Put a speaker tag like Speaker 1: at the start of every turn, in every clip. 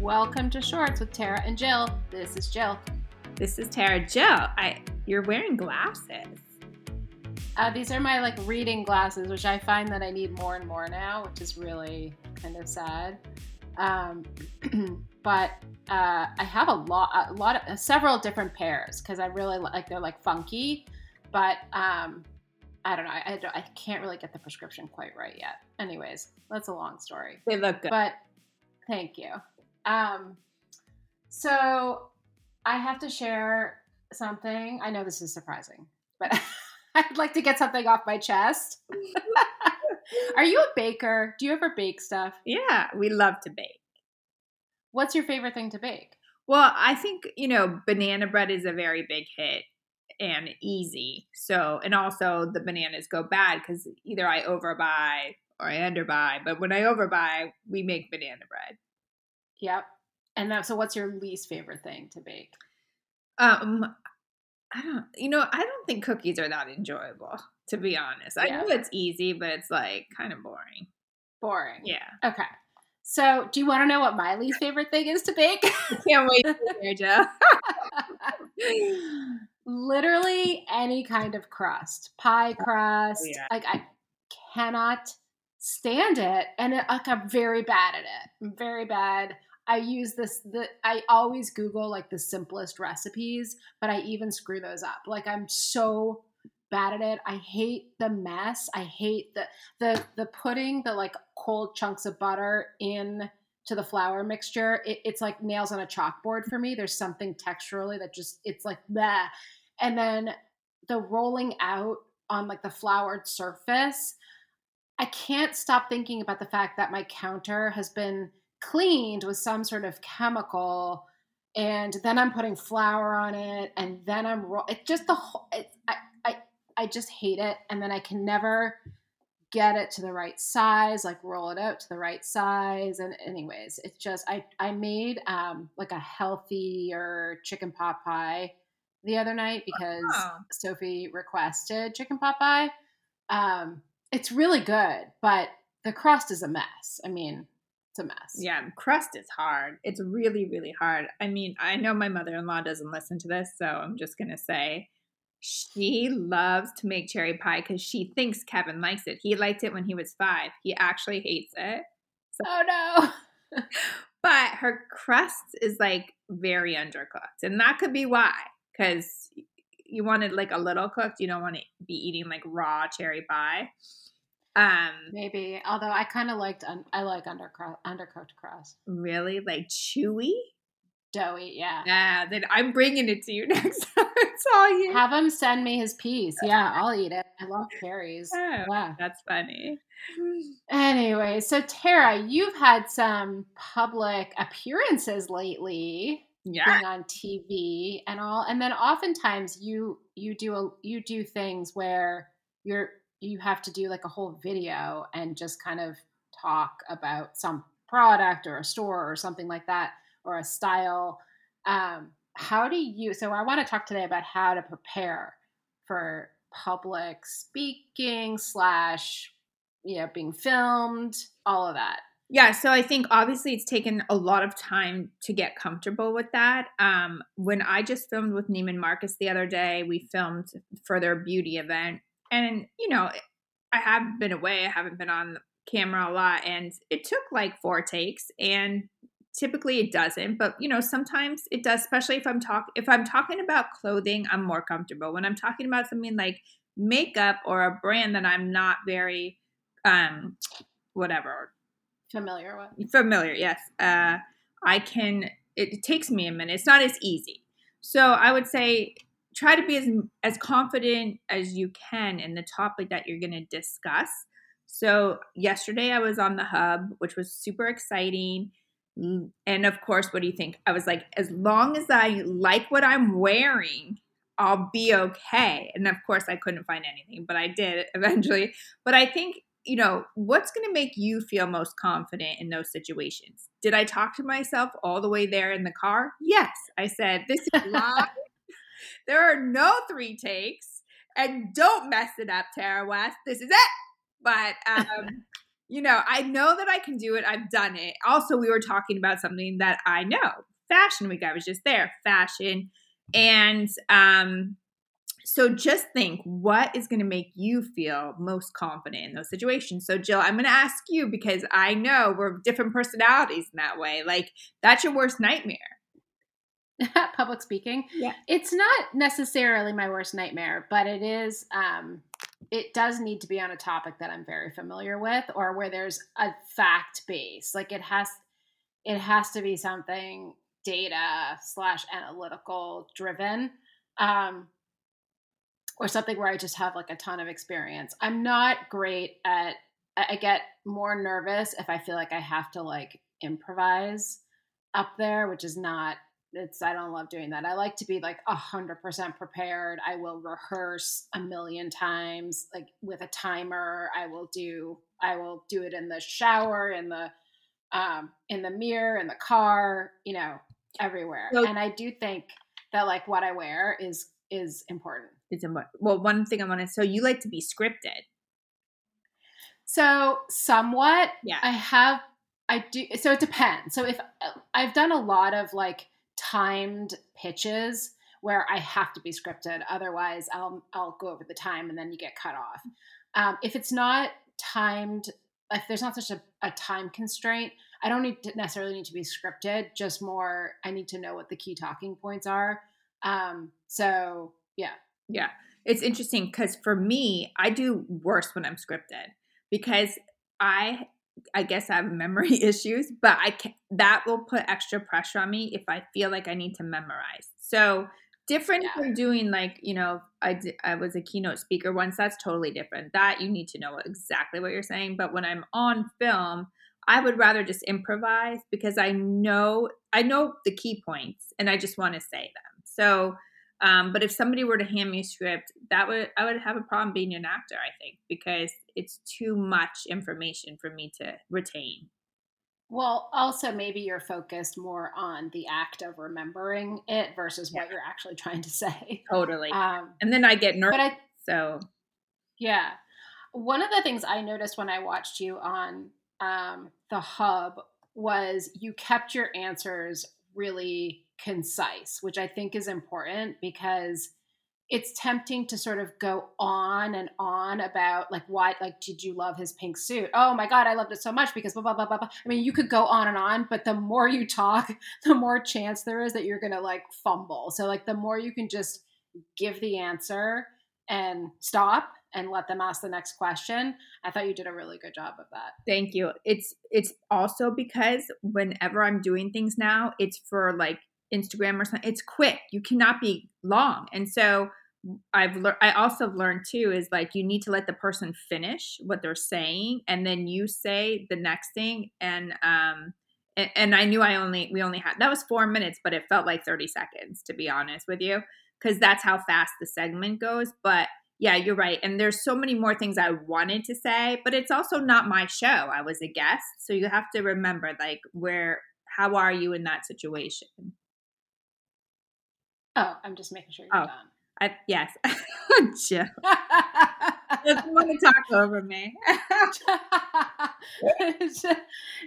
Speaker 1: Welcome to Shorts with Tara and Jill. This is Jill.
Speaker 2: This is Tara. Jill, I you're wearing glasses.
Speaker 1: Uh, these are my like reading glasses, which I find that I need more and more now, which is really kind of sad. Um, but uh, I have a lot, a lot of uh, several different pairs because I really like they're like funky, but um, I don't know. I, I, don't, I can't really get the prescription quite right yet. Anyways, that's a long story.
Speaker 2: They look good.
Speaker 1: But thank you. Um, so I have to share something. I know this is surprising, but I'd like to get something off my chest. Are you a baker? Do you ever bake stuff?
Speaker 2: Yeah, we love to bake.
Speaker 1: What's your favorite thing to bake?
Speaker 2: Well, I think, you know, banana bread is a very big hit and easy. So, and also the bananas go bad because either I overbuy or I underbuy. But when I overbuy, we make banana bread.
Speaker 1: Yep. And that, so what's your least favorite thing to bake?
Speaker 2: Um, I don't, you know, I don't think cookies are that enjoyable, to be honest. I
Speaker 1: Yeah.
Speaker 2: know it's easy, but it's like kind of boring.
Speaker 1: Boring.
Speaker 2: Yeah.
Speaker 1: Okay. So, do you want to know what my least favorite thing is to bake?
Speaker 2: Can't wait to hear, Joe.
Speaker 1: Literally any kind of crust, pie crust.
Speaker 2: yeah.
Speaker 1: Like I cannot stand it, and it, like I'm very bad at it. I'm very bad. I use this. The I always Google like the simplest recipes, but I even screw those up. Like I'm so bad at it. I hate the mess. I hate the the the putting the like cold chunks of butter in to the flour mixture. It, it's like nails on a chalkboard for me. There's something texturally that just it's like that. And then the rolling out on like the floured surface. I can't stop thinking about the fact that my counter has been cleaned with some sort of chemical and then I'm putting flour on it and then I'm ro- it just the whole it, I, I I just hate it and then I can never get it to the right size like roll it out to the right size and anyways it's just I I made um like a healthier chicken pot pie the other night because
Speaker 2: Oh.
Speaker 1: Sophie requested chicken pot pie um it's really good but the crust is a mess I mean it's a mess
Speaker 2: Yeah, crust is hard. It's really, really hard. I mean, I know my mother in law doesn't listen to this, so I'm just going to say she loves to make cherry pie because she thinks Kevin likes it. He liked it when he was five. He actually hates it.
Speaker 1: oh no
Speaker 2: But her crust is like very undercooked. And that could be why, because you want it like a little cooked. You don't want to be eating like raw cherry pie. Um,
Speaker 1: Maybe, although I kind of liked un- I like undercrust, undercooked crust,
Speaker 2: really like chewy.
Speaker 1: doughy. Yeah,
Speaker 2: Yeah, then I'm bringing it to you next time. It's all you.
Speaker 1: have him send me his piece. Yeah, I'll eat it. I love cherries.
Speaker 2: Oh,
Speaker 1: Wow.
Speaker 2: That's funny.
Speaker 1: Anyway, so Tara, you've had some public appearances lately,
Speaker 2: Yeah.
Speaker 1: being on TV and all, and then oftentimes you you do a you do things where you're you have to do like a whole video and just kind of talk about some product or a store or something like that or a style. Um, how do you? So I want to talk today about how to prepare for public speaking slash you know being filmed, all of that.
Speaker 2: Yeah, so I think obviously it's taken a lot of time to get comfortable with that. Um, when I just filmed with Neiman Marcus the other day, we filmed for their beauty event. And, you know, I have been away, I haven't been on camera a lot, and it took like four takes. And typically it doesn't, but you know, sometimes it does, especially if I'm talk if I'm talking about clothing, I'm more comfortable. When I'm talking about something like makeup or a brand that I'm not very um whatever
Speaker 1: Familiar with?
Speaker 2: familiar yes uh i can it, it takes me a minute it's not as easy so i would say try to be as as confident as you can in the topic that you're going to discuss so yesterday i was on the hub which was super exciting Mm, and of course what do you think i was like as long as i like what i'm wearing i'll be okay and of course i couldn't find anything but i did eventually but i think you know, what's going to make you feel most confident in those situations? Did I talk to myself all the way there in the car? Yes. I said, this is live. There are no three takes. And don't mess it up, Tara West. This is it. But um, you know, I know that I can do it. I've done it. Also, we were talking about something that I know. Fashion week. I was just there. Fashion. And um so just think what is going to make you feel most confident in those situations. So Jill, I'm going to ask you because I know we're different personalities in that way. Like that's your worst nightmare.
Speaker 1: Public speaking.
Speaker 2: Yeah.
Speaker 1: It's not necessarily my worst nightmare, but it is um it does need to be on a topic that I'm very familiar with or where there's a fact base. Like it has it has to be something data slash analytical driven. Um or something where I just have like a ton of experience. I'm not great at I get more nervous if I feel like I have to like improvise up there, which is not it's I don't love doing that. I like to be like a hundred percent prepared. I will rehearse a million times, like with a timer. I will do I will do it in the shower, in the um in the mirror, in the car, you know, everywhere. So, and I do think that like what I wear is is important.
Speaker 2: It's important. Well, one thing I wanted so you like to be scripted.
Speaker 1: So somewhat.
Speaker 2: Yeah.
Speaker 1: I have I do so it depends. So if I've done a lot of like timed pitches where I have to be scripted. Otherwise, I'll I'll go over the time and then you get cut off. Um, if it's not timed, if there's not such a, a time constraint, I don't need to necessarily need to be scripted. Just more, I need to know what the key talking points are. Um, so yeah,
Speaker 2: yeah, it's interesting because for me, I do worse when I'm scripted because I I guess I have memory issues, but I can that will put extra pressure on me if I feel like I need to memorize. So different yeah. from doing like you know I I was a keynote speaker once. That's totally different. That you need to know exactly what you're saying. But when I'm on film, I would rather just improvise because I know I know the key points and I just want to say them. So um, but if somebody were to hand me a script, that would I would have a problem being an actor. I think because it's too much information for me to retain.
Speaker 1: Well, also maybe you're focused more on the act of remembering it versus yeah. what you're actually trying to say.
Speaker 2: Totally. Um, and then I get nervous. But I, so,
Speaker 1: yeah. One of the things I noticed when I watched you on um, the hub was you kept your answers really concise, which I think is important because it's tempting to sort of go on and on about like why like did you love his pink suit oh my god i loved it so much because blah blah blah blah blah i mean you could go on and on but the more you talk the more chance there is that you're gonna like fumble so like the more you can just give the answer and stop and let them ask the next question. I thought you did a really good job of that.
Speaker 2: Thank you. It's it's also because whenever I'm doing things now, it's for like Instagram or something. It's quick. You cannot be long. And so I've learned I also learned too is like you need to let the person finish what they're saying and then you say the next thing and um and, and I knew I only we only had that was 4 minutes but it felt like 30 seconds to be honest with you because that's how fast the segment goes but yeah, you're right. And there's so many more things I wanted to say, but it's also not my show. I was a guest. So you have to remember like where how are you in that situation?
Speaker 1: Oh, I'm just making sure you're oh, done.
Speaker 2: I, yes. Jill. just want to talk over me.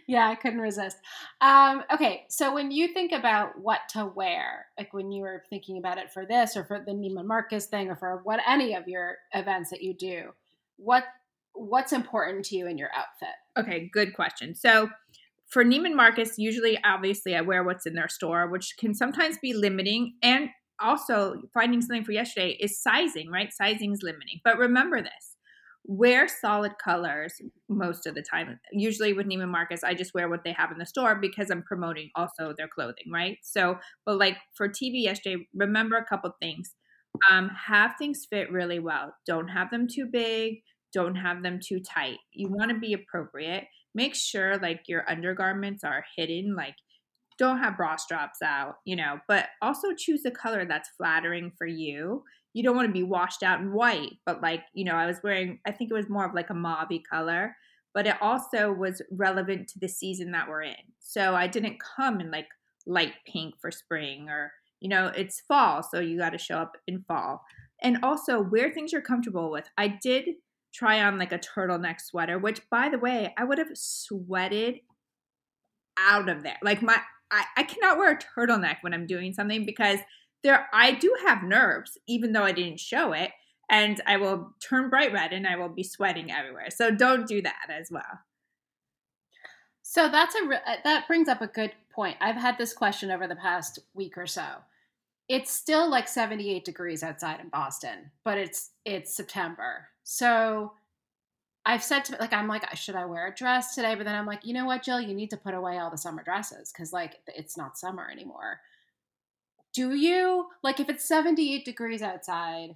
Speaker 1: yeah, I couldn't resist. Um, okay, so when you think about what to wear, like when you were thinking about it for this or for the Neiman Marcus thing or for what any of your events that you do, what what's important to you in your outfit?
Speaker 2: Okay, good question. So for Neiman Marcus, usually, obviously, I wear what's in their store, which can sometimes be limiting. And also, finding something for yesterday is sizing, right? Sizing is limiting. But remember this wear solid colors most of the time. Usually with Neiman Marcus, I just wear what they have in the store because I'm promoting also their clothing, right? So, but like for TV yesterday, remember a couple things. Um, have things fit really well. Don't have them too big. Don't have them too tight. You want to be appropriate make sure like your undergarments are hidden like don't have bra straps out you know but also choose a color that's flattering for you. You don't want to be washed out in white but like you know i was wearing i think it was more of like a mauve color but it also was relevant to the season that we're in. So i didn't come in like light pink for spring or you know it's fall so you got to show up in fall. And also wear things you're comfortable with. I did try on like a turtleneck sweater, which by the way, I would have sweated out of there. Like my I, I cannot wear a turtleneck when I'm doing something because there I do have nerves, even though I didn't show it. And I will turn bright red and I will be sweating everywhere. So don't do that as well.
Speaker 1: So that's a uh, that brings up a good point. I've had this question over the past week or so. It's still like 78 degrees outside in Boston, but it's it's September. So I've said to like I'm like should I wear a dress today? But then I'm like, you know what, Jill, you need to put away all the summer dresses because like it's not summer anymore. Do you like if it's 78 degrees outside?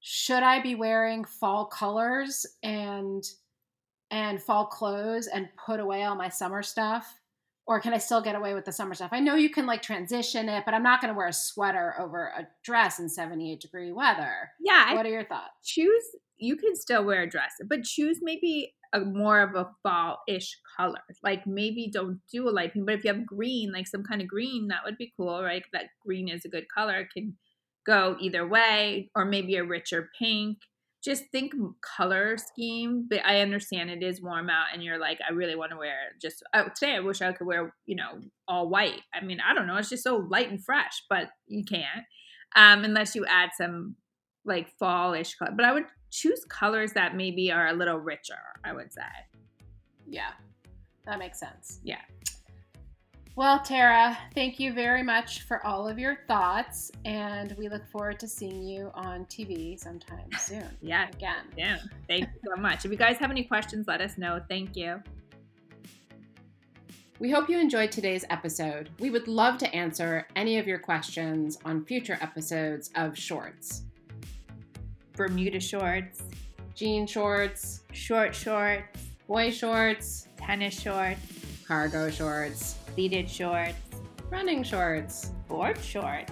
Speaker 1: Should I be wearing fall colors and and fall clothes and put away all my summer stuff? Or can I still get away with the summer stuff? I know you can like transition it, but I'm not going to wear a sweater over a dress in 78 degree weather.
Speaker 2: Yeah.
Speaker 1: What are your thoughts?
Speaker 2: Choose you can still wear a dress, but choose maybe a more of a fall-ish color. Like maybe don't do a light pink, but if you have green, like some kind of green, that would be cool, right? That green is a good color. It can go either way, or maybe a richer pink. Just think color scheme. But I understand it is warm out, and you're like, I really want to wear just oh, today. I wish I could wear, you know, all white. I mean, I don't know. It's just so light and fresh, but you can't um, unless you add some like fallish color. But I would choose colors that maybe are a little richer, I would say.
Speaker 1: Yeah, that makes sense.
Speaker 2: Yeah.
Speaker 1: Well, Tara, thank you very much for all of your thoughts, and we look forward to seeing you on TV sometime soon.
Speaker 2: yeah,
Speaker 1: again.
Speaker 2: Yeah, thank you so much. If you guys have any questions, let us know. Thank you.
Speaker 1: We hope you enjoyed today's episode. We would love to answer any of your questions on future episodes of Shorts.
Speaker 2: Bermuda shorts,
Speaker 1: jean shorts,
Speaker 2: short shorts,
Speaker 1: boy shorts,
Speaker 2: tennis shorts,
Speaker 1: cargo shorts,
Speaker 2: pleated shorts,
Speaker 1: running shorts,
Speaker 2: board shorts